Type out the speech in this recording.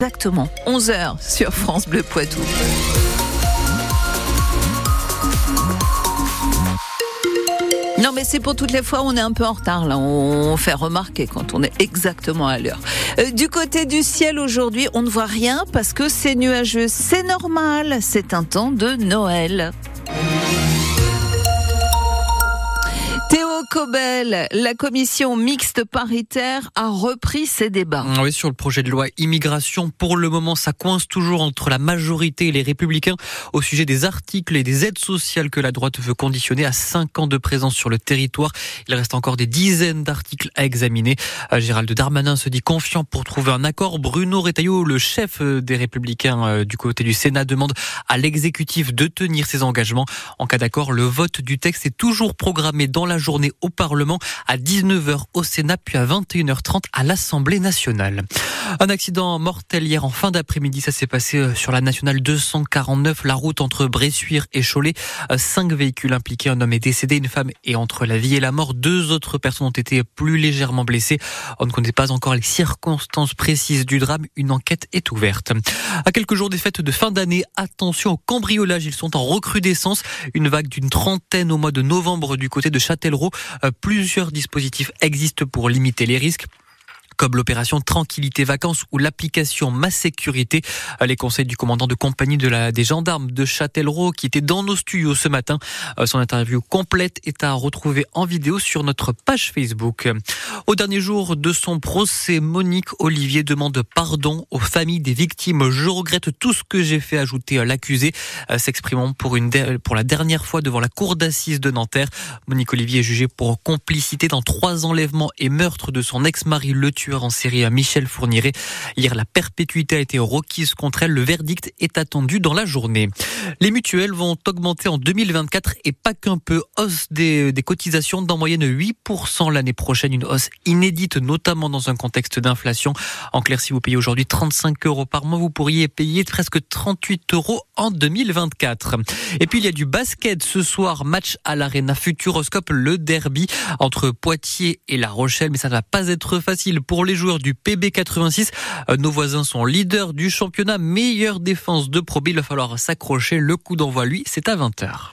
Exactement, 11h sur France Bleu Poitou. Non mais c'est pour toutes les fois où on est un peu en retard là, on fait remarquer quand on est exactement à l'heure. Euh, du côté du ciel aujourd'hui, on ne voit rien parce que c'est nuageux, c'est normal, c'est un temps de Noël. Cobel, la commission mixte paritaire a repris ses débats. Oui, sur le projet de loi immigration, pour le moment, ça coince toujours entre la majorité et les républicains au sujet des articles et des aides sociales que la droite veut conditionner à 5 ans de présence sur le territoire. Il reste encore des dizaines d'articles à examiner. Euh, Gérald Darmanin se dit confiant pour trouver un accord. Bruno Retailleau, le chef euh, des républicains euh, du côté du Sénat, demande à l'exécutif de tenir ses engagements. En cas d'accord, le vote du texte est toujours programmé dans la journée au Parlement, à 19h au Sénat, puis à 21h30 à l'Assemblée nationale. Un accident mortel hier en fin d'après-midi, ça s'est passé euh, sur la nationale 249, la route entre Bressuire et Cholet. Euh, cinq véhicules impliqués, un homme est décédé, une femme est entre la vie et la mort. Deux autres personnes ont été plus légèrement blessées. On ne connaît pas encore les circonstances précises du drame. Une enquête est ouverte. À quelques jours des fêtes de fin d'année, attention au cambriolage. Ils sont en recrudescence. Une vague d'une trentaine au mois de novembre du côté de Châtellerault. Euh, plusieurs dispositifs existent pour limiter les risques comme l'opération Tranquillité Vacances ou l'application Ma Sécurité. Les conseils du commandant de compagnie des gendarmes de Châtellerault qui était dans nos studios ce matin. Euh, son interview complète est à retrouver en vidéo sur notre page Facebook. Au dernier jour de son procès, Monique Olivier demande pardon aux familles des victimes. Je regrette tout ce que j'ai fait, ajouter l'accusé, euh, s'exprimant pour, la dernière fois devant la cour d'assises de Nanterre. Monique Olivier est jugée pour complicité dans trois enlèvements et meurtres de son ex-mari le tueur en série à Michel Fourniret. Hier, la perpétuité a été requise contre elle. Le verdict est attendu dans la journée. Les mutuelles vont augmenter en 2024 et pas qu'un peu. Hausse des, des cotisations d'en moyenne 8% l'année prochaine. Une hausse inédite, notamment dans un contexte d'inflation. En clair, si vous payez aujourd'hui 35 euros par mois, vous pourriez payer presque 38 euros en 2024. Et puis, il y a du basket ce soir. Match à l'Arena Futuroscope, le derby entre Poitiers et La Rochelle. Mais ça ne va pas être facile pour les joueurs du PB86. Euh, nos voisins sont leaders du championnat, meilleure défense de Pro B. Il va falloir s'accrocher. Le coup d'envoi, lui, c'est à 20h.